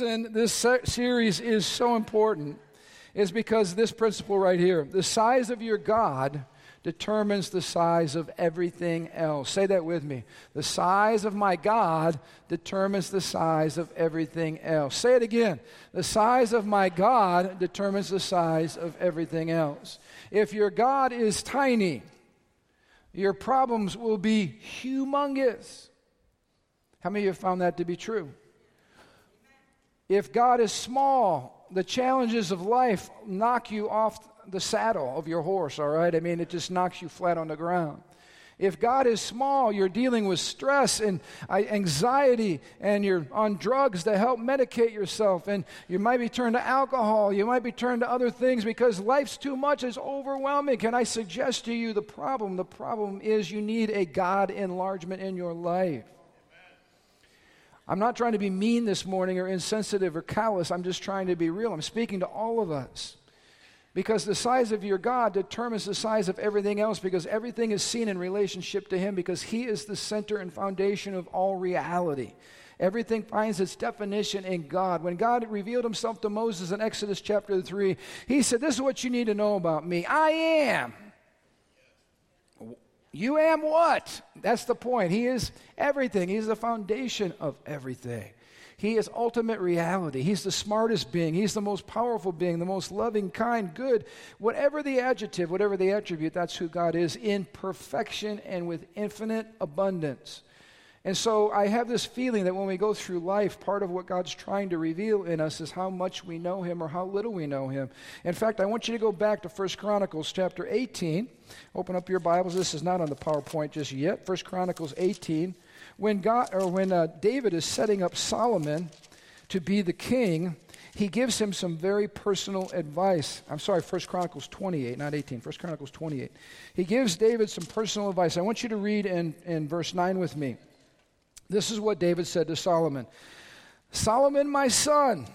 reason this se- series is so important is because this principle right here the size of your God determines the size of everything else. Say that with me. The size of my God determines the size of everything else. Say it again. The size of my God determines the size of everything else. If your God is tiny, your problems will be humongous. How many of you have found that to be true? If God is small, the challenges of life knock you off the saddle of your horse, all right? I mean, it just knocks you flat on the ground. If God is small, you're dealing with stress and uh, anxiety, and you're on drugs to help medicate yourself, and you might be turned to alcohol, you might be turned to other things because life's too much, is overwhelming. Can I suggest to you the problem? The problem is you need a God enlargement in your life. I'm not trying to be mean this morning or insensitive or callous. I'm just trying to be real. I'm speaking to all of us. Because the size of your God determines the size of everything else, because everything is seen in relationship to Him, because He is the center and foundation of all reality. Everything finds its definition in God. When God revealed Himself to Moses in Exodus chapter 3, He said, This is what you need to know about me I am. You am what? That's the point. He is everything, He's the foundation of everything. He is ultimate reality. He's the smartest being. He's the most powerful being, the most loving, kind, good. Whatever the adjective, whatever the attribute, that's who God is in perfection and with infinite abundance. And so I have this feeling that when we go through life, part of what God's trying to reveal in us is how much we know Him or how little we know Him. In fact, I want you to go back to 1 Chronicles chapter 18. Open up your Bibles. This is not on the PowerPoint just yet. 1 Chronicles 18 when God or when uh, David is setting up Solomon to be the king, he gives him some very personal advice. I'm sorry, 1 Chronicles 28, not 18. 1 Chronicles 28. He gives David some personal advice. I want you to read in, in verse 9 with me. This is what David said to Solomon Solomon, my son,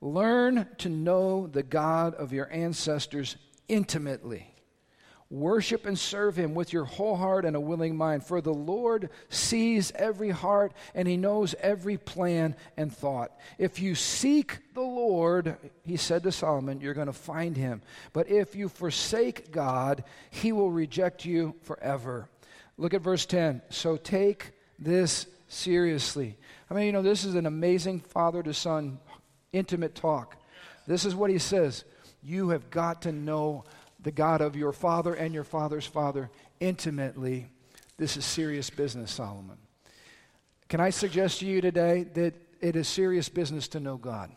learn to know the God of your ancestors intimately Worship and serve him with your whole heart and a willing mind, for the Lord sees every heart and he knows every plan and thought. If you seek the Lord, he said to Solomon, you're going to find him. But if you forsake God, he will reject you forever. Look at verse 10. So take this seriously. I mean, you know, this is an amazing father to son intimate talk. This is what he says You have got to know the God of your father and your father's father intimately. This is serious business, Solomon. Can I suggest to you today that it is serious business to know God?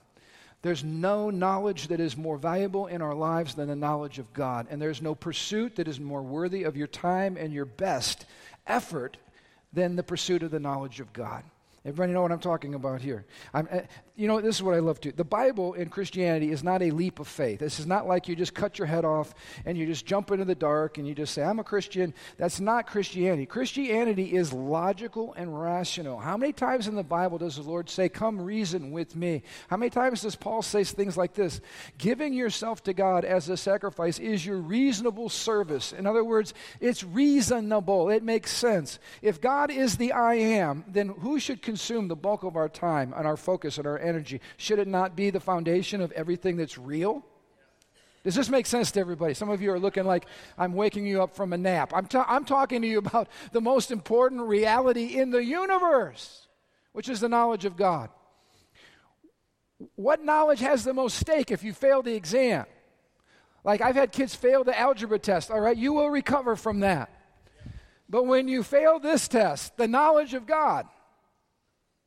There's no knowledge that is more valuable in our lives than the knowledge of God. And there's no pursuit that is more worthy of your time and your best effort than the pursuit of the knowledge of God. Everybody know what I'm talking about here? I'm, uh, you know, this is what I love to. The Bible in Christianity is not a leap of faith. This is not like you just cut your head off and you just jump into the dark and you just say, I'm a Christian. That's not Christianity. Christianity is logical and rational. How many times in the Bible does the Lord say, Come reason with me? How many times does Paul say things like this? Giving yourself to God as a sacrifice is your reasonable service. In other words, it's reasonable. It makes sense. If God is the I am, then who should consume the bulk of our time and our focus and our energy? Should it not be the foundation of everything that's real? Does this make sense to everybody? Some of you are looking like I'm waking you up from a nap. I'm, I'm talking to you about the most important reality in the universe, which is the knowledge of God. What knowledge has the most stake if you fail the exam? Like I've had kids fail the algebra test, all right? You will recover from that. But when you fail this test, the knowledge of God,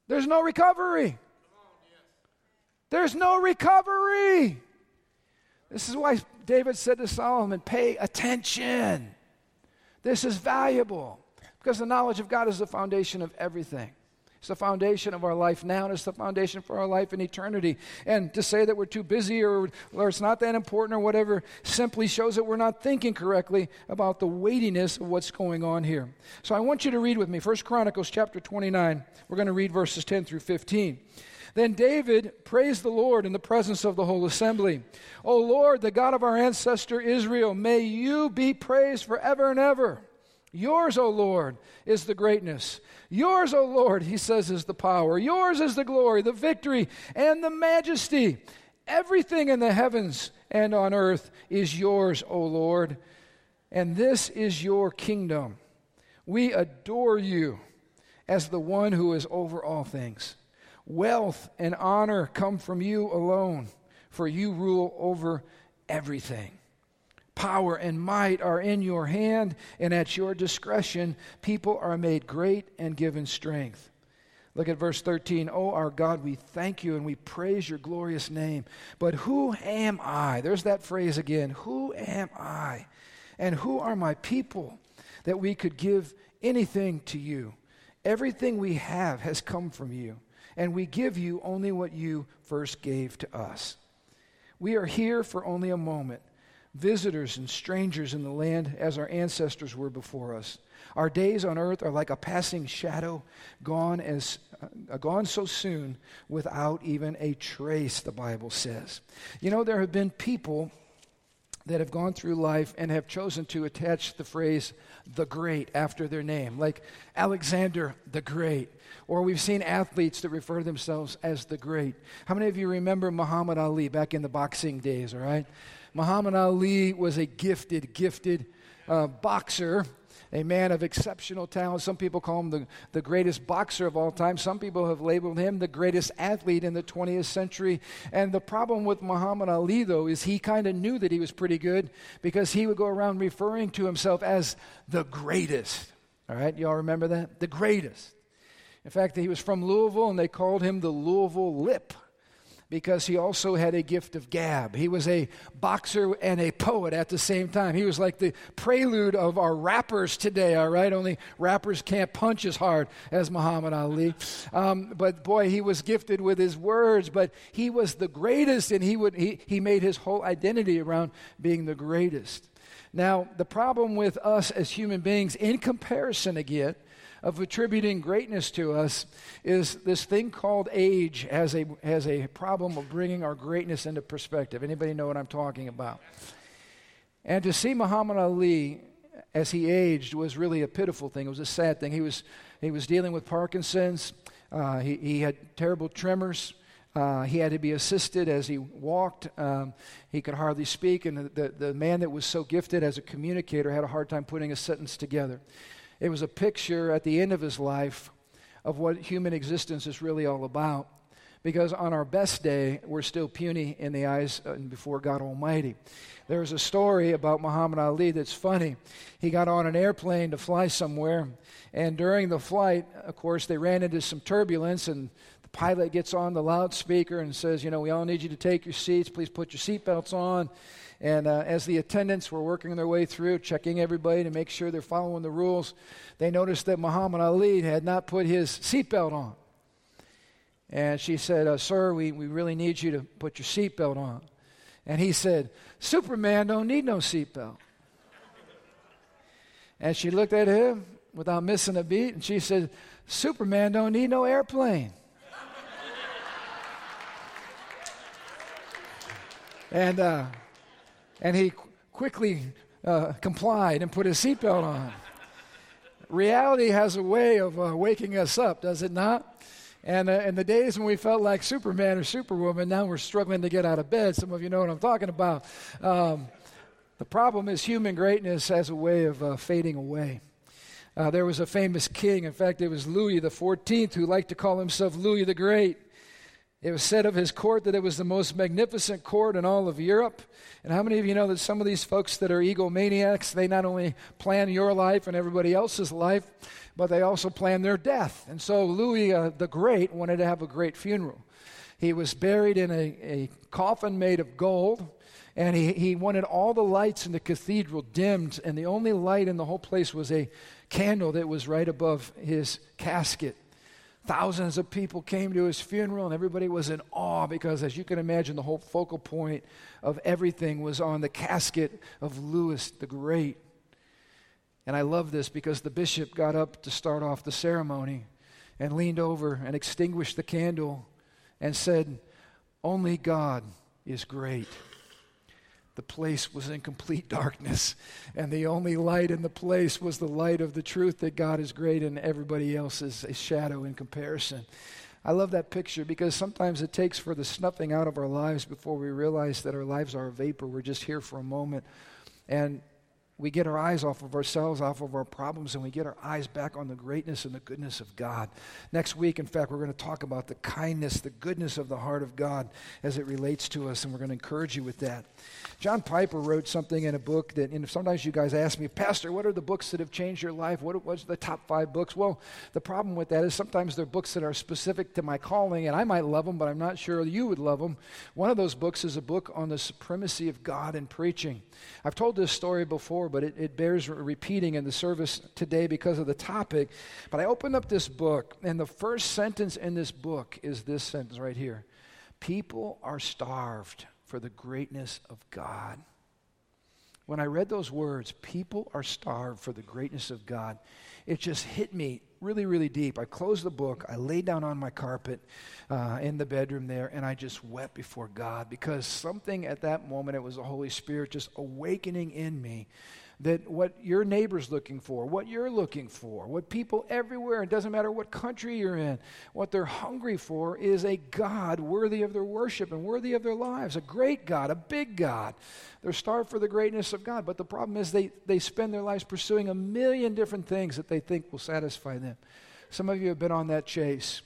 there's no recovery. There's no recovery. This is why David said to Solomon, pay attention. This is valuable because the knowledge of God is the foundation of everything. It's the foundation of our life now, and it's the foundation for our life in eternity. And to say that we're too busy or, or it's not that important or whatever simply shows that we're not thinking correctly about the weightiness of what's going on here. So I want you to read with me 1 Chronicles chapter 29. We're going to read verses 10 through 15. Then David praised the Lord in the presence of the whole assembly. O Lord, the God of our ancestor Israel, may you be praised forever and ever. Yours, O Lord, is the greatness. Yours, O Lord, he says, is the power. Yours is the glory, the victory, and the majesty. Everything in the heavens and on earth is yours, O Lord, and this is your kingdom. We adore you as the one who is over all things. Wealth and honor come from you alone, for you rule over everything. Power and might are in your hand, and at your discretion, people are made great and given strength. Look at verse 13. Oh, our God, we thank you and we praise your glorious name. But who am I? There's that phrase again. Who am I? And who are my people that we could give anything to you? Everything we have has come from you, and we give you only what you first gave to us. We are here for only a moment visitors and strangers in the land as our ancestors were before us. Our days on earth are like a passing shadow, gone as uh, gone so soon without even a trace, the Bible says. You know, there have been people that have gone through life and have chosen to attach the phrase the great after their name, like Alexander the Great. Or we've seen athletes that refer to themselves as the great. How many of you remember Muhammad Ali back in the boxing days, all right? Muhammad Ali was a gifted, gifted uh, boxer, a man of exceptional talent. Some people call him the, the greatest boxer of all time. Some people have labeled him the greatest athlete in the 20th century. And the problem with Muhammad Ali, though, is he kind of knew that he was pretty good because he would go around referring to himself as the greatest. All right, y'all remember that? The greatest. In fact, he was from Louisville, and they called him the Louisville Lip because he also had a gift of gab. He was a boxer and a poet at the same time. He was like the prelude of our rappers today, all right? Only rappers can't punch as hard as Muhammad Ali. Um, but boy, he was gifted with his words, but he was the greatest, and he, would, he, he made his whole identity around being the greatest. Now, the problem with us as human beings, in comparison again, of attributing greatness to us is this thing called age has a, has a problem of bringing our greatness into perspective. Anybody know what I'm talking about? And to see Muhammad Ali as he aged was really a pitiful thing. It was a sad thing. He was, he was dealing with Parkinson's. Uh, he, he had terrible tremors. Uh, he had to be assisted as he walked. Um, he could hardly speak, and the, the, the, man that was so gifted as a communicator had a hard time putting a sentence together. It was a picture at the end of his life of what human existence is really all about. Because on our best day, we're still puny in the eyes and before God Almighty. There's a story about Muhammad Ali that's funny. He got on an airplane to fly somewhere, and during the flight, of course, they ran into some turbulence, and the pilot gets on the loudspeaker and says, You know, we all need you to take your seats. Please put your seatbelts on. And uh, as the attendants were working their way through, checking everybody to make sure they're following the rules, they noticed that Muhammad Ali had not put his seatbelt on. And she said, uh, Sir, we, we really need you to put your seatbelt on. And he said, Superman don't need no seatbelt. and she looked at him without missing a beat, and she said, Superman don't need no airplane. and uh, and he quickly uh, complied and put his seatbelt on. Reality has a way of uh, waking us up, does it not? And uh, in the days when we felt like Superman or Superwoman, now we're struggling to get out of bed. Some of you know what I'm talking about. Um, the problem is human greatness has a way of uh, fading away. Uh, there was a famous king, in fact, it was Louis 14th, who liked to call himself Louis the Great. It was said of his court that it was the most magnificent court in all of Europe. And how many of you know that some of these folks that are egomaniacs, they not only plan your life and everybody else's life, but they also plan their death. And so Louis uh, the Great wanted to have a great funeral. He was buried in a, a coffin made of gold, and he, he wanted all the lights in the cathedral dimmed, and the only light in the whole place was a candle that was right above his casket. Thousands of people came to his funeral, and everybody was in awe because, as you can imagine, the whole focal point of everything was on the casket of Louis the Great. And I love this because the bishop got up to start off the ceremony and leaned over and extinguished the candle and said, Only God is great. The place was in complete darkness. And the only light in the place was the light of the truth that God is great and everybody else is a shadow in comparison. I love that picture because sometimes it takes for the snuffing out of our lives before we realize that our lives are a vapor. We're just here for a moment. And we get our eyes off of ourselves, off of our problems, and we get our eyes back on the greatness and the goodness of God. Next week, in fact, we're going to talk about the kindness, the goodness of the heart of God as it relates to us, and we're going to encourage you with that. John Piper wrote something in a book that, and sometimes you guys ask me, Pastor, what are the books that have changed your life? What was the top five books? Well, the problem with that is sometimes they're books that are specific to my calling, and I might love them, but I'm not sure you would love them. One of those books is a book on the supremacy of God in preaching. I've told this story before, but it, it bears repeating in the service today because of the topic. But I opened up this book, and the first sentence in this book is this sentence right here People are starved for the greatness of God. When I read those words, people are starved for the greatness of God, it just hit me really, really deep. I closed the book, I laid down on my carpet uh, in the bedroom there, and I just wept before God because something at that moment, it was the Holy Spirit just awakening in me that what your neighbor's looking for, what you're looking for, what people everywhere, it doesn't matter what country you're in, what they're hungry for is a God worthy of their worship and worthy of their lives, a great God, a big God. They're starved for the greatness of God, but the problem is they, they spend their lives pursuing a million different things that they think will satisfy them. Some of you have been on that chase.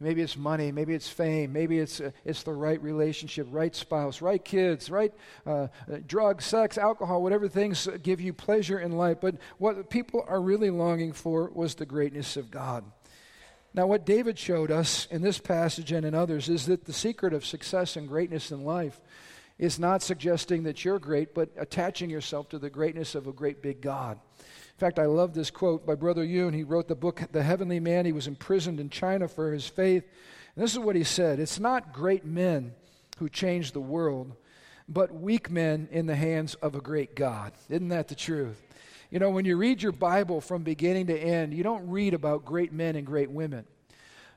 Maybe it's money, maybe it's fame, maybe it's, uh, it's the right relationship, right spouse, right kids, right uh, uh, drugs, sex, alcohol, whatever things give you pleasure in life. But what people are really longing for was the greatness of God. Now, what David showed us in this passage and in others is that the secret of success and greatness in life is not suggesting that you're great, but attaching yourself to the greatness of a great big God. In fact, I love this quote by Brother Yun. He wrote the book, The Heavenly Man. He was imprisoned in China for his faith. And this is what he said It's not great men who change the world, but weak men in the hands of a great God. Isn't that the truth? You know, when you read your Bible from beginning to end, you don't read about great men and great women.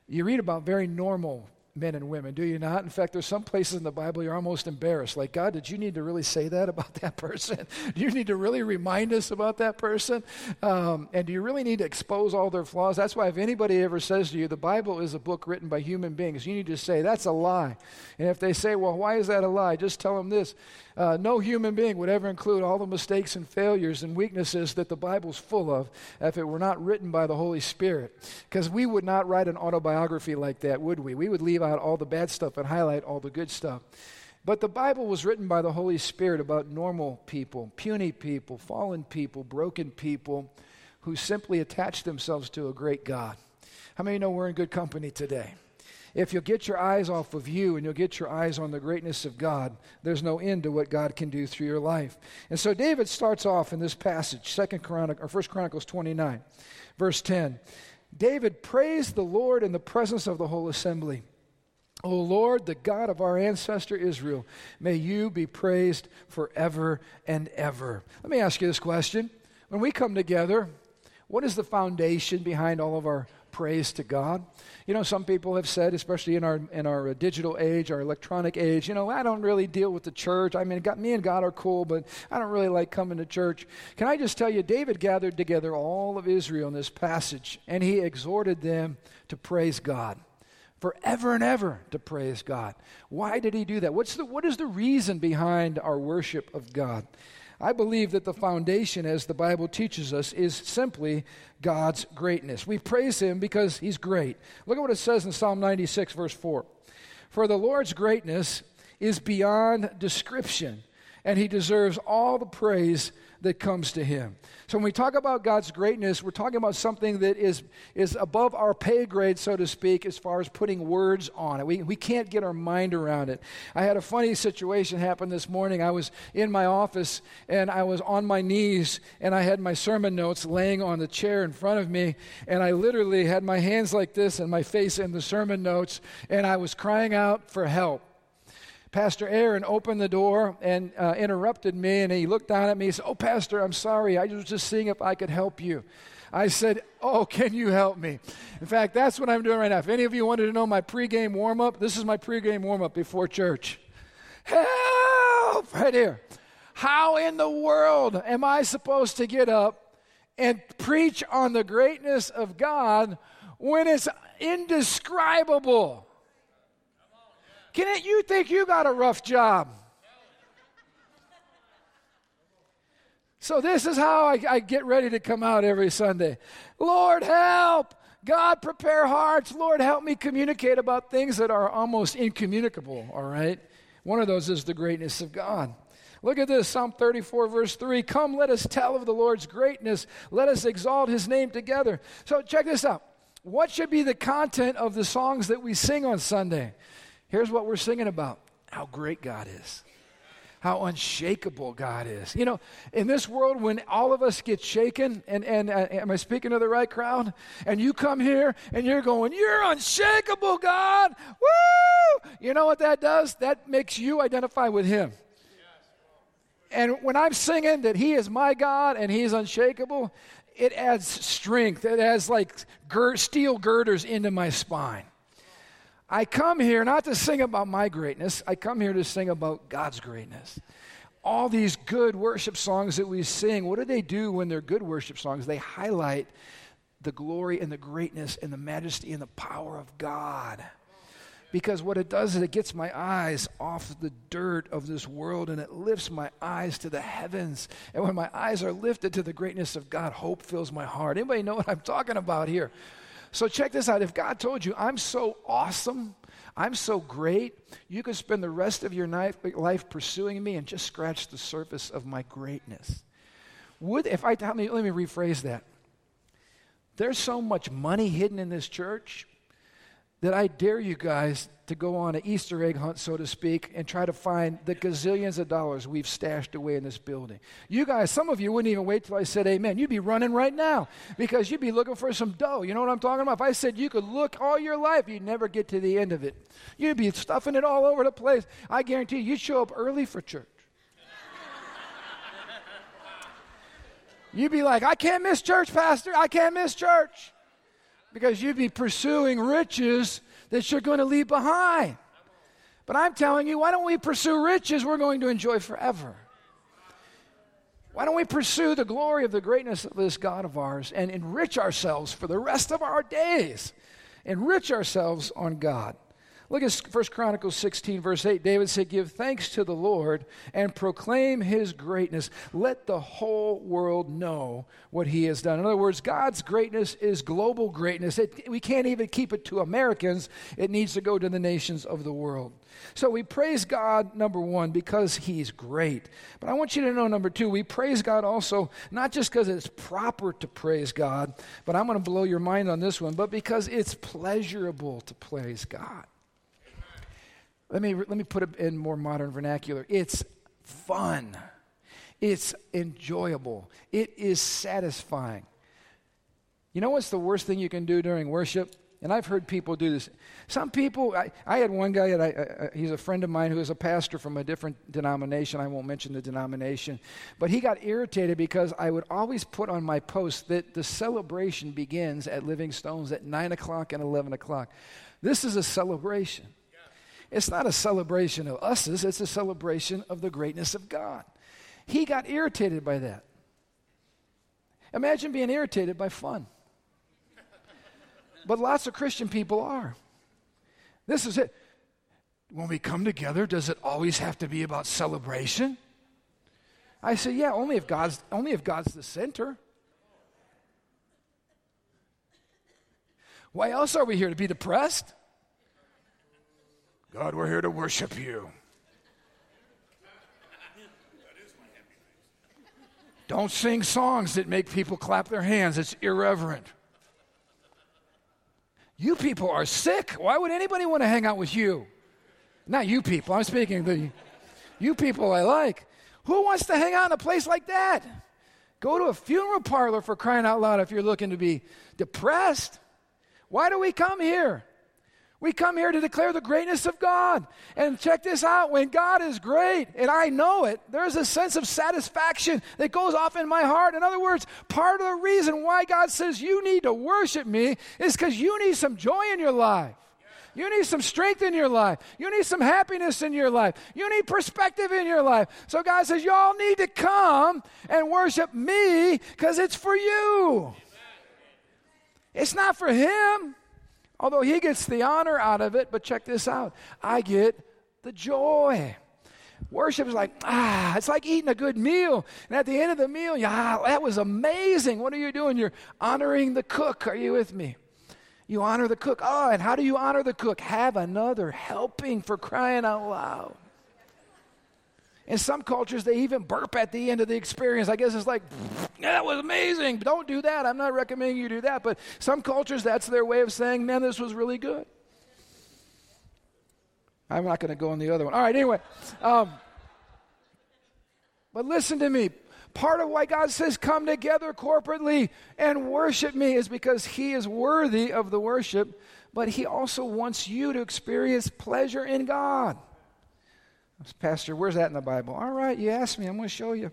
You read about very normal men and women, do you not? In fact, there's some places in the Bible you're almost embarrassed. Like, God, did you need to really say that about that person? do you need to really remind us about that person? Um, and do you really need to expose all their flaws? That's why if anybody ever says to you, the Bible is a book written by human beings, you need to say, that's a lie. And if they say, well, why is that a lie? Just tell them this uh, no human being would ever include all the mistakes and failures and weaknesses that the Bible's full of if it were not written by the Holy Spirit. Because we would not write an autobiography like that, would we? We would leave out all the bad stuff and highlight all the good stuff. But the Bible was written by the Holy Spirit about normal people, puny people, fallen people, broken people who simply attach themselves to a great God. How many know we're in good company today? if you'll get your eyes off of you and you'll get your eyes on the greatness of God, there's no end to what God can do through your life. And so David starts off in this passage, Second Chronic or First Chronicles 29, verse 10. David praised the Lord in the presence of the whole assembly. O Lord, the God of our ancestor Israel, may you be praised forever and ever. Let me ask you this question. When we come together, what is the foundation behind all of our praise to God. You know, some people have said, especially in our in our uh, digital age, our electronic age, you know, I don't really deal with the church. I mean, got, me and God are cool, but I don't really like coming to church. Can I just tell you, David gathered together all of Israel in this passage, and he exhorted them to praise God forever and ever to praise God. Why did he do that? What's the, what is the reason behind our worship of God? I believe that the foundation, as the Bible teaches us, is simply God's greatness. We praise Him because He's great. Look at what it says in Psalm 96, verse 4. For the Lord's greatness is beyond description, and He deserves all the praise that comes to him. So when we talk about God's greatness, we're talking about something that is, is above our pay grade, so to speak, as far as putting words on it. We, we can't get our mind around it. I had a funny situation happen this morning. I was in my office and I was on my knees and I had my sermon notes laying on the chair in front of me and I literally had my hands like this and my face in the sermon notes and I was crying out for help. Pastor Aaron opened the door and uh, interrupted me, and he looked down at me. He said, Oh, Pastor, I'm sorry. I was just seeing if I could help you. I said, Oh, can you help me? In fact, that's what I'm doing right now. If any of you wanted to know my pregame warm up, this is my pregame warm up before church. Help! help right here. How in the world am I supposed to get up and preach on the greatness of God when it's indescribable? Can you think you got a rough job? So, this is how I, I, get ready to come out every Sunday. Lord, help! God, prepare hearts. Lord, help me communicate about things that are almost incommunicable, all right? One of those is the greatness of God. Look at this Psalm 34, verse 3. Come, let us tell of the Lord's greatness. Let us exalt his name together. So, check this out. What should be the content of the songs that we sing on Sunday? Here's what we're singing about how great God is how unshakable God is. You know, in this world, when all of us get shaken, and, and uh, am I speaking to the right crowd? And you come here and you're going, You're unshakable, God. Woo! You know what that does? That makes you identify with Him. And when I'm singing that He is my God and He is unshakable, it adds strength. It adds like steel girders into my spine. I come here not to sing about my greatness, I come here to sing about God's greatness. All these good worship songs that we sing, what do they do when they're good worship songs? They highlight the glory and the greatness and the majesty and the power of God. Because what it does is it gets my eyes off the dirt of this world and it lifts my eyes to the heavens. And when my eyes are lifted to the greatness of God, hope fills my heart. Anybody know what I'm talking about here? So check this out. If God told you, I'm so awesome, I'm so great, you could spend the rest of your life pursuing me and just scratch the surface of my greatness. Would, if I, let me, let me rephrase that. There's so much money hidden in this church that I dare you guys to go on an Easter egg hunt, so to speak, and try to find the gazillions of dollars we've stashed away in this building. You guys, some of you wouldn't even wait till I said amen. You'd be running right now because you'd be looking for some dough. You know what I'm talking about? If I said you could look all your life, you'd never get to the end of it. You'd be stuffing it all over the place. I guarantee you, you'd show up early for church. You'd be like, I can't miss church, Pastor. I can't miss church because you'd be pursuing riches that you're going to leave behind. But I'm telling you, why don't we pursue riches we're going to enjoy forever? Why don't we pursue the glory of the greatness of this God of ours and enrich ourselves for the rest of our days? Enrich ourselves on God. Look at 1 Chronicles 16, verse 8. David said, Give thanks to the Lord and proclaim his greatness. Let the whole world know what he has done. In other words, God's greatness is global greatness. It, we can't even keep it to Americans, it needs to go to the nations of the world. So we praise God, number one, because he's great. But I want you to know, number two, we praise God also, not just because it's proper to praise God, but I'm going to blow your mind on this one, but because it's pleasurable to praise God. Let me, let me put it in more modern vernacular. It's fun. It's enjoyable. It is satisfying. You know what's the worst thing you can do during worship? And I've heard people do this. Some people, I, I had one guy, that I, he's a friend of mine who is a pastor from a different denomination. I won't mention the denomination. But he got irritated because I would always put on my post that the celebration begins at Living Stones at 9 o'clock and 11 o'clock. This is a celebration. It's not a celebration of us's, it's a celebration of the greatness of God. He got irritated by that. Imagine being irritated by fun. But lots of Christian people are. This is it. When we come together, does it always have to be about celebration? I say, yeah, only if God's only if God's the center. Why else are we here? To be depressed? God, we're here to worship you. Don't sing songs that make people clap their hands. It's irreverent. You people are sick. Why would anybody want to hang out with you? Not you people. I'm speaking the you people I like. Who wants to hang out in a place like that? Go to a funeral parlor for crying out loud if you're looking to be depressed. Why do we come here? We come here to declare the greatness of God. And check this out when God is great, and I know it, there's a sense of satisfaction that goes off in my heart. In other words, part of the reason why God says you need to worship me is because you need some joy in your life. You need some strength in your life. You need some happiness in your life. You need perspective in your life. So God says, Y'all need to come and worship me because it's for you. It's not for him, although he gets the honor out of it. But check this out I get the joy. Worship is like, ah, it's like eating a good meal. And at the end of the meal, yeah, that was amazing. What are you doing? You're honoring the cook. Are you with me? You honor the cook. Oh, and how do you honor the cook? Have another helping for crying out loud. In some cultures, they even burp at the end of the experience. I guess it's like, yeah, that was amazing. Don't do that. I'm not recommending you do that. But some cultures, that's their way of saying, man, this was really good. I'm not going to go on the other one. All right, anyway. Um, but listen to me. Part of why God says, come together corporately and worship me is because He is worthy of the worship, but He also wants you to experience pleasure in God. Pastor, where's that in the Bible? All right, you asked me. I'm going to show you.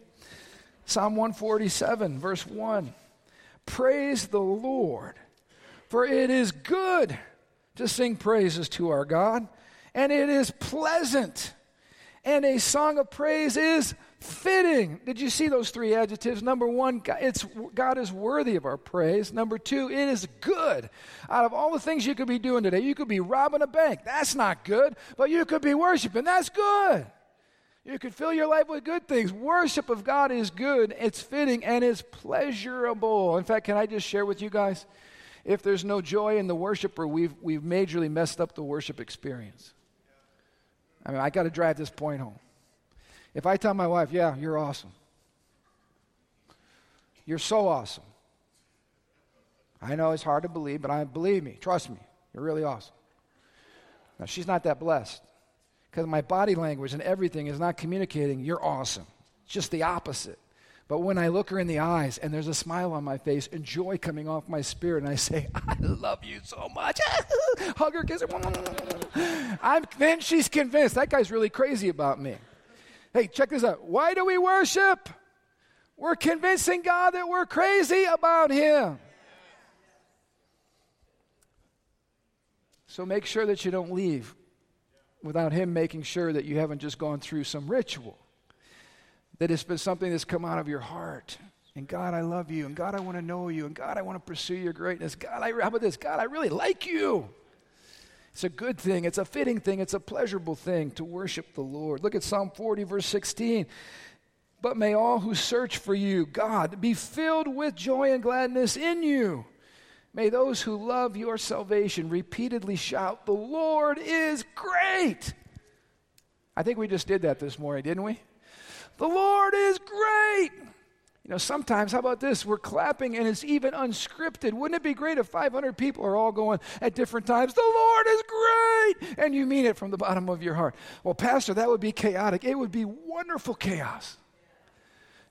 Psalm 147, verse 1. Praise the Lord, for it is good to sing praises to our God, and it is pleasant. And a song of praise is fitting. Did you see those three adjectives? Number one, it's, God is worthy of our praise. Number two, it is good. Out of all the things you could be doing today, you could be robbing a bank. That's not good. But you could be worshiping. That's good. You could fill your life with good things. Worship of God is good, it's fitting, and it's pleasurable. In fact, can I just share with you guys? If there's no joy in the worshiper, we've, we've majorly messed up the worship experience. I mean, I got to drive this point home. If I tell my wife, yeah, you're awesome, you're so awesome. I know it's hard to believe, but I believe me, trust me, you're really awesome. Now, she's not that blessed because my body language and everything is not communicating, you're awesome. It's just the opposite. But when I look her in the eyes and there's a smile on my face and joy coming off my spirit, and I say, I love you so much, hug her, kiss her, I'm, then she's convinced that guy's really crazy about me. Hey, check this out. Why do we worship? We're convincing God that we're crazy about Him. So make sure that you don't leave without Him making sure that you haven't just gone through some ritual, that it's been something that's come out of your heart. And God, I love you. And God, I want to know you. And God, I want to pursue your greatness. God, I, how about this? God, I really like you. It's a good thing, it's a fitting thing, it's a pleasurable thing to worship the Lord. Look at Psalm 40, verse 16. But may all who search for you, God, be filled with joy and gladness in you. May those who love your salvation repeatedly shout, The Lord is great. I think we just did that this morning, didn't we? The Lord is great. You know, sometimes, how about this? We're clapping and it's even unscripted. Wouldn't it be great if 500 people are all going at different times, the Lord is great, and you mean it from the bottom of your heart? Well, Pastor, that would be chaotic. It would be wonderful chaos.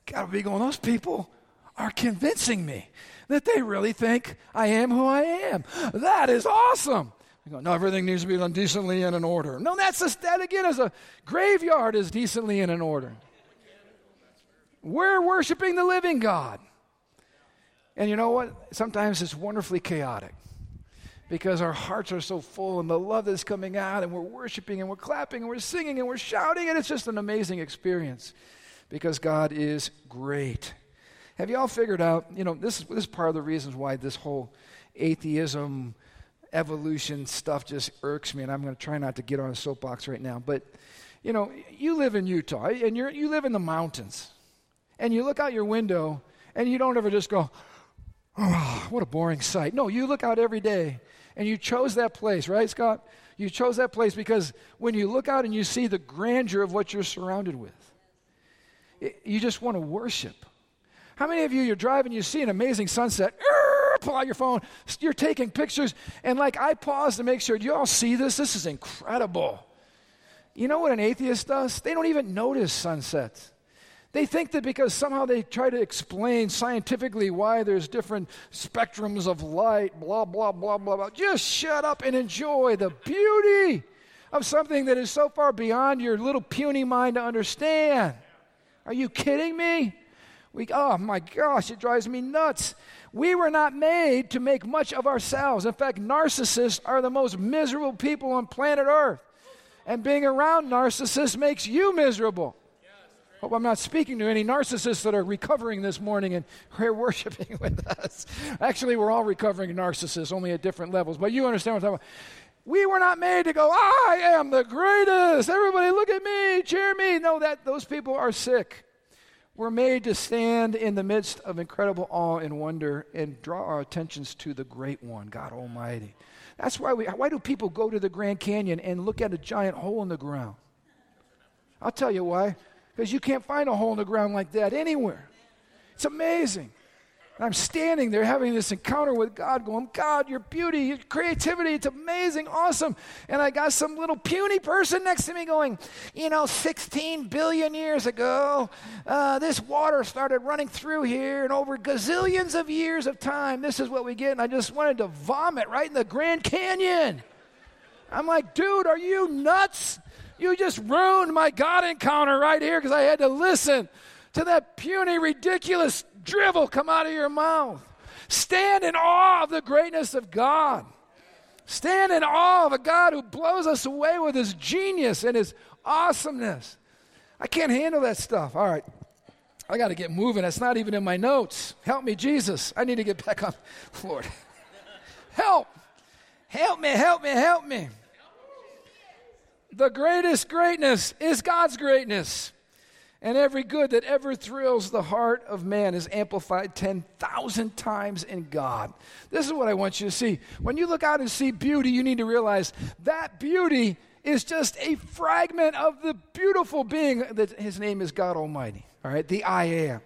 God would be going, those people are convincing me that they really think I am who I am. That is awesome. We go, no, everything needs to be done decently and in order. No, that's a, that again is a graveyard is decently and in order. We're worshiping the living God. And you know what? Sometimes it's wonderfully chaotic because our hearts are so full and the love is coming out and we're worshiping and we're clapping and we're singing and we're shouting and it's just an amazing experience because God is great. Have you all figured out, you know, this, this is part of the reasons why this whole atheism, evolution stuff just irks me and I'm going to try not to get on a soapbox right now. But, you know, you live in Utah and you're, you live in the mountains and you look out your window and you don't ever just go, oh, what a boring sight. No, you look out every day and you chose that place, right, Scott? You chose that place because when you look out and you see the grandeur of what you're surrounded with, it, you just want to worship. How many of you, you're driving, you see an amazing sunset, pull out your phone, you're taking pictures, and like I pause to make sure, do you all see this? This is incredible. You know what an atheist does? They don't even notice sunsets. They think that because somehow they try to explain scientifically why there's different spectrums of light, blah, blah, blah, blah, blah. Just shut up and enjoy the beauty of something that is so far beyond your little puny mind to understand. Are you kidding me? We, oh my gosh, it drives me nuts. We were not made to make much of ourselves. In fact, narcissists are the most miserable people on planet Earth. And being around narcissists makes you miserable. Hope I'm not speaking to any narcissists that are recovering this morning and here worshiping with us. Actually, we're all recovering narcissists, only at different levels. But you understand what I'm talking about. We were not made to go, I am the greatest. Everybody look at me, cheer me. No, that those people are sick. We're made to stand in the midst of incredible awe and wonder and draw our attentions to the great one, God Almighty. That's why we why do people go to the Grand Canyon and look at a giant hole in the ground? I'll tell you why because you can't find a hole in the ground like that anywhere. It's amazing. And I'm standing there having this encounter with God, going, God, your beauty, your creativity, it's amazing, awesome. And I got some little puny person next to me going, you know, 16 billion years ago, uh, this water started running through here, and over gazillions of years of time, this is what we get. And I just wanted to vomit right in the Grand Canyon. I'm like, dude, are you nuts? You just ruined my God encounter right here because I had to listen to that puny, ridiculous drivel come out of your mouth. Stand in awe of the greatness of God. Stand in awe of a God who blows us away with his genius and his awesomeness. I can't handle that stuff. All right. I got to get moving. That's not even in my notes. Help me, Jesus. I need to get back up. Lord, help. Help me, help me, help me. The greatest greatness is God's greatness. And every good that ever thrills the heart of man is amplified 10,000 times in God. This is what I want you to see. When you look out and see beauty, you need to realize that beauty is just a fragment of the beautiful being that his name is God Almighty. All right, the I am.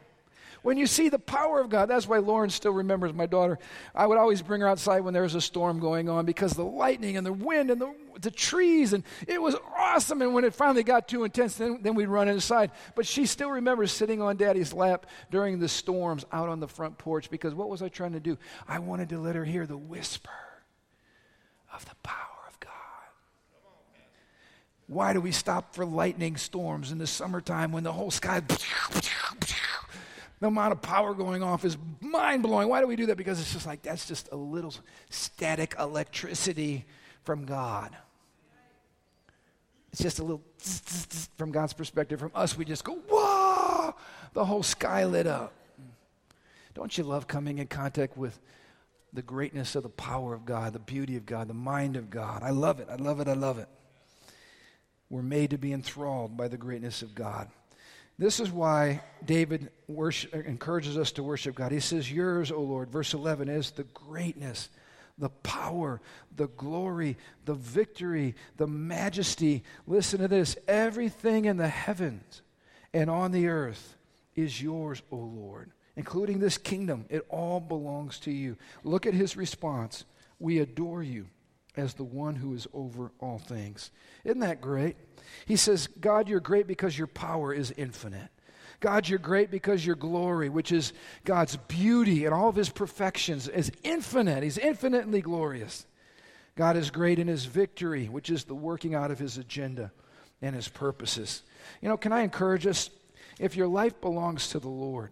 When you see the power of God, that's why Lauren still remembers my daughter. I would always bring her outside when there was a storm going on because the lightning and the wind and the, the trees, and it was awesome. And when it finally got too intense, then, then we'd run inside. But she still remembers sitting on daddy's lap during the storms out on the front porch because what was I trying to do? I wanted to let her hear the whisper of the power of God. Why do we stop for lightning storms in the summertime when the whole sky the amount of power going off is mind blowing. Why do we do that? Because it's just like that's just a little static electricity from God. It's just a little from God's perspective. From us, we just go, whoa! The whole sky lit up. Don't you love coming in contact with the greatness of the power of God, the beauty of God, the mind of God? I love it. I love it. I love it. We're made to be enthralled by the greatness of God. This is why David worship, encourages us to worship God. He says, Yours, O Lord, verse 11, is the greatness, the power, the glory, the victory, the majesty. Listen to this everything in the heavens and on the earth is yours, O Lord, including this kingdom. It all belongs to you. Look at his response. We adore you as the one who is over all things. Isn't that great? He says, God, you're great because your power is infinite. God, you're great because your glory, which is God's beauty and all of his perfections, is infinite. He's infinitely glorious. God is great in his victory, which is the working out of his agenda and his purposes. You know, can I encourage us? If your life belongs to the Lord,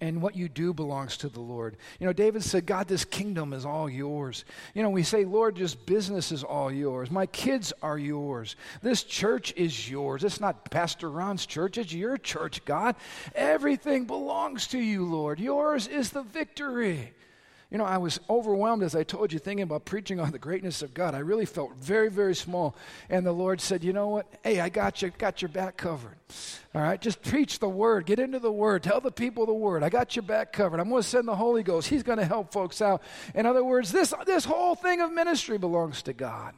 and what you do belongs to the Lord. You know, David said, God, this kingdom is all yours. You know, we say, Lord, just business is all yours. My kids are yours. This church is yours. It's not Pastor Ron's church, it's your church, God. Everything belongs to you, Lord. Yours is the victory. You know, I was overwhelmed, as I told you, thinking about preaching on the greatness of God. I really felt very, very small. And the Lord said, You know what? Hey, I got you, got your back covered. All right, just preach the word. Get into the word. Tell the people the word. I got your back covered. I'm going to send the Holy Ghost. He's going to help folks out. In other words, this, this whole thing of ministry belongs to God.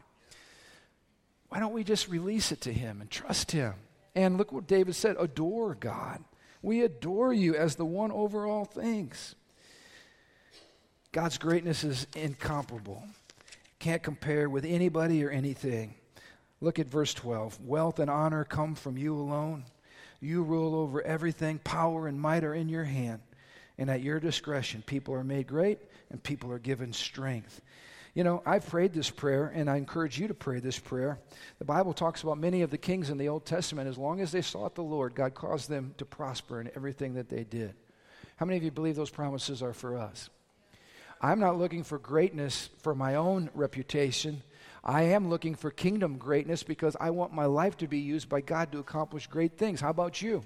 Why don't we just release it to Him and trust Him? And look what David said adore God. We adore you as the one over all things. God's greatness is incomparable. Can't compare with anybody or anything. Look at verse 12. Wealth and honor come from you alone. You rule over everything. Power and might are in your hand. And at your discretion, people are made great and people are given strength. You know, I've prayed this prayer, and I encourage you to pray this prayer. The Bible talks about many of the kings in the Old Testament, as long as they sought the Lord, God caused them to prosper in everything that they did. How many of you believe those promises are for us? I'm not looking for greatness for my own reputation. I am looking for kingdom greatness because I want my life to be used by God to accomplish great things. How about you?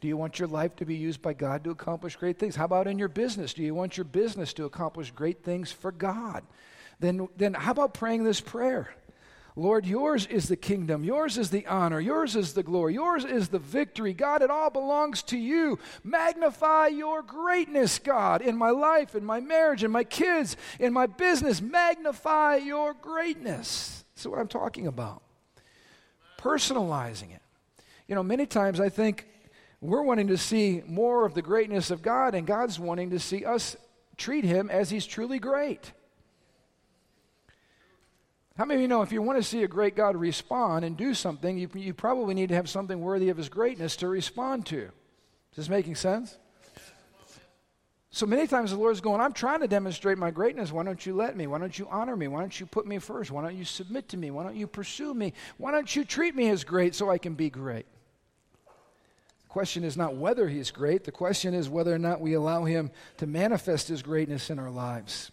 Do you want your life to be used by God to accomplish great things? How about in your business? Do you want your business to accomplish great things for God? Then, then how about praying this prayer? Lord, yours is the kingdom, yours is the honor, yours is the glory, yours is the victory. God, it all belongs to you. Magnify your greatness, God, in my life, in my marriage, in my kids, in my business. Magnify your greatness. That's what I'm talking about. Personalizing it. You know, many times I think we're wanting to see more of the greatness of God, and God's wanting to see us treat Him as He's truly great. How many of you know if you want to see a great God respond and do something, you, you probably need to have something worthy of his greatness to respond to? Is this making sense? So many times the Lord's going, I'm trying to demonstrate my greatness. Why don't you let me? Why don't you honor me? Why don't you put me first? Why don't you submit to me? Why don't you pursue me? Why don't you treat me as great so I can be great? The question is not whether he's great, the question is whether or not we allow him to manifest his greatness in our lives.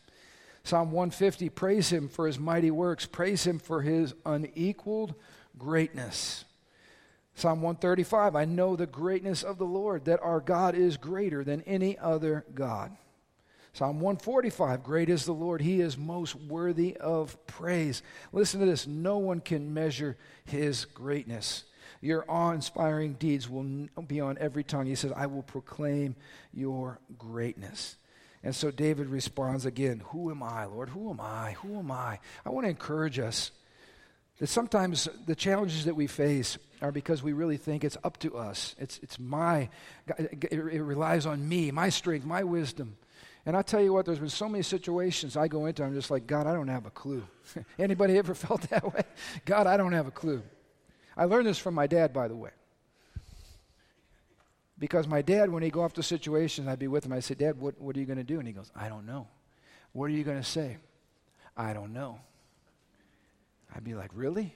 Psalm 150 praise him for his mighty works, praise him for his unequaled greatness. Psalm 135 I know the greatness of the Lord, that our God is greater than any other God. Psalm 145 Great is the Lord, he is most worthy of praise. Listen to this no one can measure his greatness. Your awe inspiring deeds will be on every tongue. He says, I will proclaim your greatness. And so David responds again, Who am I, Lord? Who am I? Who am I? I want to encourage us that sometimes the challenges that we face are because we really think it's up to us. It's, it's my, it, it relies on me, my strength, my wisdom. And I tell you what, there's been so many situations I go into, I'm just like, God, I don't have a clue. Anybody ever felt that way? God, I don't have a clue. I learned this from my dad, by the way. Because my dad, when he'd go off to situations, I'd be with him. I'd say, Dad, what, what are you going to do? And he goes, I don't know. What are you going to say? I don't know. I'd be like, Really?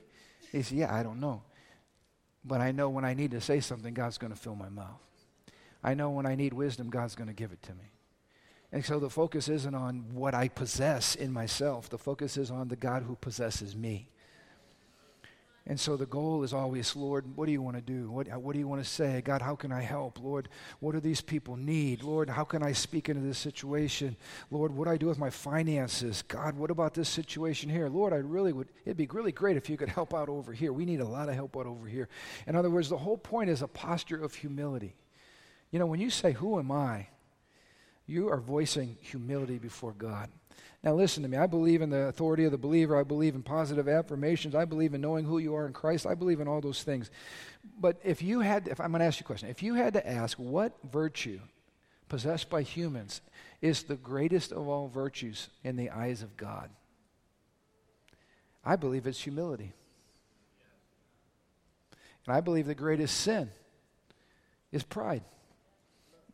He said, Yeah, I don't know. But I know when I need to say something, God's going to fill my mouth. I know when I need wisdom, God's going to give it to me. And so the focus isn't on what I possess in myself, the focus is on the God who possesses me. And so the goal is always, Lord, what do you want to do? What, uh, what do you want to say? God, how can I help? Lord, what do these people need? Lord, how can I speak into this situation? Lord, what do I do with my finances? God, what about this situation here? Lord, I really would, it'd be really great if you could help out over here. We need a lot of help out over here. In other words, the whole point is a posture of humility. You know, when you say, Who am I? you are voicing humility before God. Now, listen to me. I believe in the authority of the believer. I believe in positive affirmations. I believe in knowing who you are in Christ. I believe in all those things. But if you had, if I'm going to ask you a question, if you had to ask what virtue possessed by humans is the greatest of all virtues in the eyes of God, I believe it's humility. And I believe the greatest sin is pride.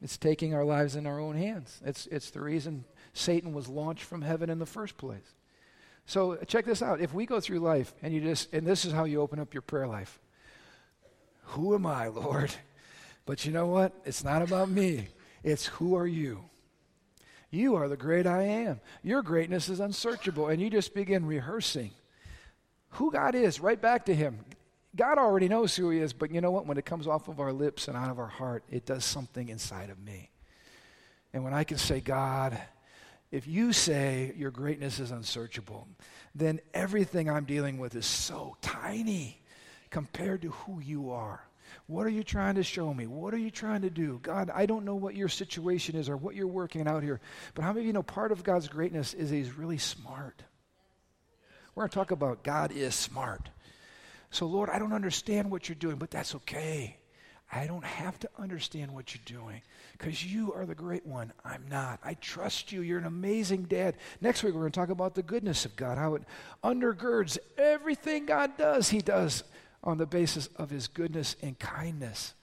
It's taking our lives in our own hands. It's, it's the reason Satan was launched from heaven in the first place. So uh, check this out. If we go through life and you just, and this is how you open up your prayer life Who am I, Lord? But you know what? It's not about me, it's who are you? You are the great I am. Your greatness is unsearchable. And you just begin rehearsing who God is right back to Him. God already knows who He is, but you know what? When it comes off of our lips and out of our heart, it does something inside of me. And when I can say, God, if you say your greatness is unsearchable, then everything I'm dealing with is so tiny compared to who you are. What are you trying to show me? What are you trying to do? God, I don't know what your situation is or what you're working out here, but how many of you know part of God's greatness is He's really smart? We're going to talk about God is smart. So, Lord, I don't understand what you're doing, but that's okay. I don't have to understand what you're doing because you are the great one. I'm not. I trust you. You're an amazing dad. Next week, we're going to talk about the goodness of God, how it undergirds everything God does, He does on the basis of His goodness and kindness.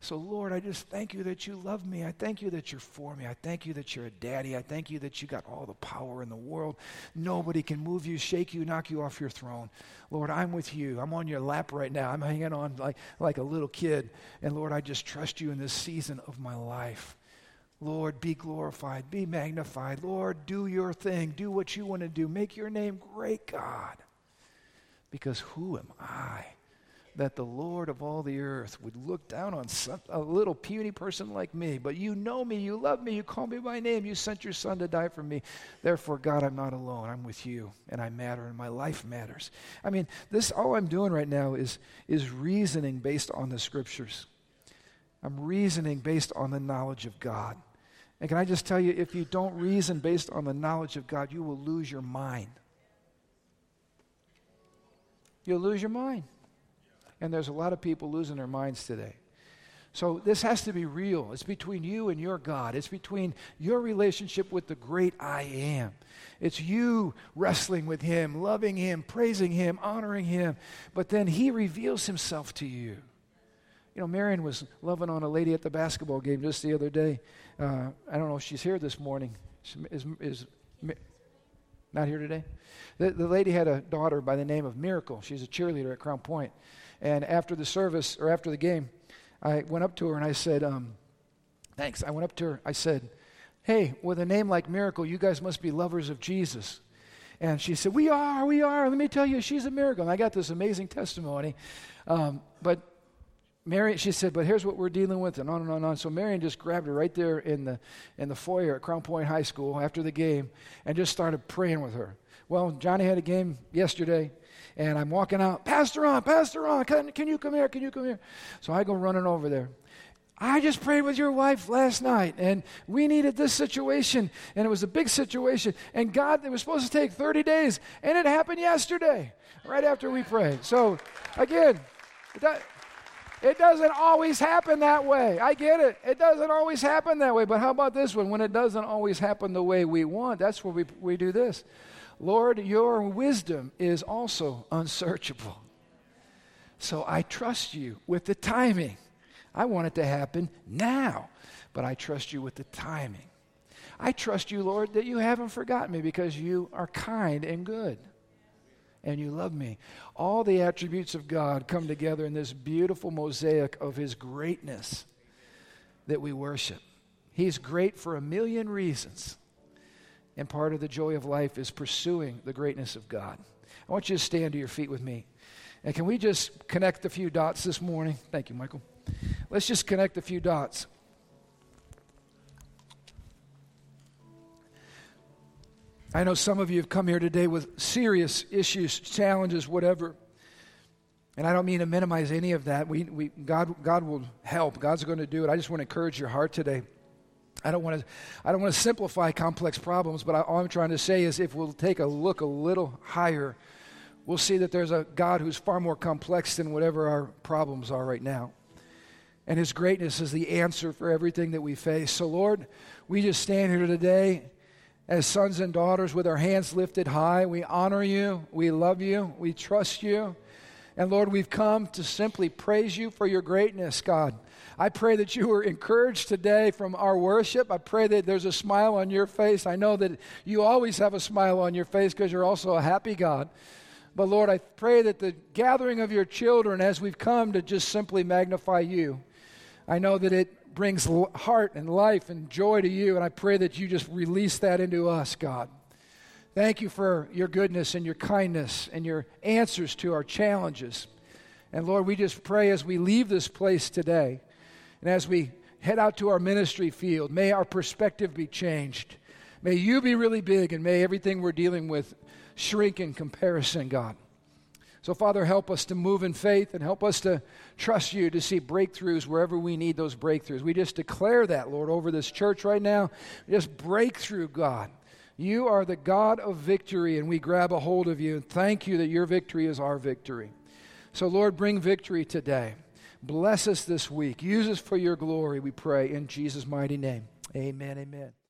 So, Lord, I just thank you that you love me. I thank you that you're for me. I thank you that you're a daddy. I thank you that you got all the power in the world. Nobody can move you, shake you, knock you off your throne. Lord, I'm with you. I'm on your lap right now. I'm hanging on like, like a little kid. And Lord, I just trust you in this season of my life. Lord, be glorified, be magnified. Lord, do your thing. Do what you want to do. Make your name great, God. Because who am I? That the Lord of all the earth would look down on some, a little puny person like me. But you know me, you love me, you call me by name, you sent your son to die for me. Therefore, God, I'm not alone. I'm with you, and I matter, and my life matters. I mean, this all I'm doing right now is, is reasoning based on the scriptures. I'm reasoning based on the knowledge of God. And can I just tell you, if you don't reason based on the knowledge of God, you will lose your mind. You'll lose your mind. And there's a lot of people losing their minds today. So this has to be real. It's between you and your God. It's between your relationship with the great I am. It's you wrestling with Him, loving Him, praising Him, honoring Him. But then He reveals Himself to you. You know, Marion was loving on a lady at the basketball game just the other day. Uh, I don't know if she's here this morning. Is, is, is not here today? The, the lady had a daughter by the name of Miracle. She's a cheerleader at Crown Point. And after the service, or after the game, I went up to her and I said, um, Thanks. I went up to her. I said, Hey, with a name like Miracle, you guys must be lovers of Jesus. And she said, We are, we are. Let me tell you, she's a miracle. And I got this amazing testimony. Um, but Mary, she said, but here's what we're dealing with, and on and on and on. So Marion just grabbed her right there in the, in the foyer at Crown Point High School after the game and just started praying with her. Well, Johnny had a game yesterday, and I'm walking out, Pastor Ron, Pastor Ron, can, can you come here? Can you come here? So I go running over there. I just prayed with your wife last night, and we needed this situation, and it was a big situation. And God, it was supposed to take 30 days, and it happened yesterday, right after we prayed. So, again, it doesn't always happen that way. I get it. It doesn't always happen that way. But how about this one? When it doesn't always happen the way we want, that's where we, we do this. Lord, your wisdom is also unsearchable. So I trust you with the timing. I want it to happen now, but I trust you with the timing. I trust you, Lord, that you haven't forgotten me because you are kind and good and you love me. All the attributes of God come together in this beautiful mosaic of his greatness that we worship. He's great for a million reasons. And part of the joy of life is pursuing the greatness of God. I want you to stand to your feet with me. And can we just connect a few dots this morning? Thank you, Michael. Let's just connect a few dots. I know some of you have come here today with serious issues, challenges, whatever. And I don't mean to minimize any of that. We, we, God, God will help. God's going to do it. I just want to encourage your heart today. I don't want to, I don't want to simplify complex problems, but I, all I'm trying to say is if we'll take a look a little higher, we'll see that there's a God who's far more complex than whatever our problems are right now. And his greatness is the answer for everything that we face. So, Lord, we just stand here today as sons and daughters with our hands lifted high. We honor you, we love you, we trust you. And Lord, we've come to simply praise you for your greatness, God. I pray that you were encouraged today from our worship. I pray that there's a smile on your face. I know that you always have a smile on your face because you're also a happy God. But Lord, I pray that the gathering of your children as we've come to just simply magnify you, I know that it brings heart and life and joy to you, and I pray that you just release that into us, God. Thank you for your goodness and your kindness and your answers to our challenges. And Lord, we just pray as we leave this place today and as we head out to our ministry field, may our perspective be changed. May you be really big, and may everything we're dealing with shrink in comparison, God. So, Father, help us to move in faith and help us to trust you to see breakthroughs wherever we need those breakthroughs. We just declare that, Lord, over this church right now. Just breakthrough, God. You are the God of victory, and we grab a hold of you. And thank you that your victory is our victory. So, Lord, bring victory today. Bless us this week. Use us for your glory, we pray, in Jesus' mighty name. Amen. Amen.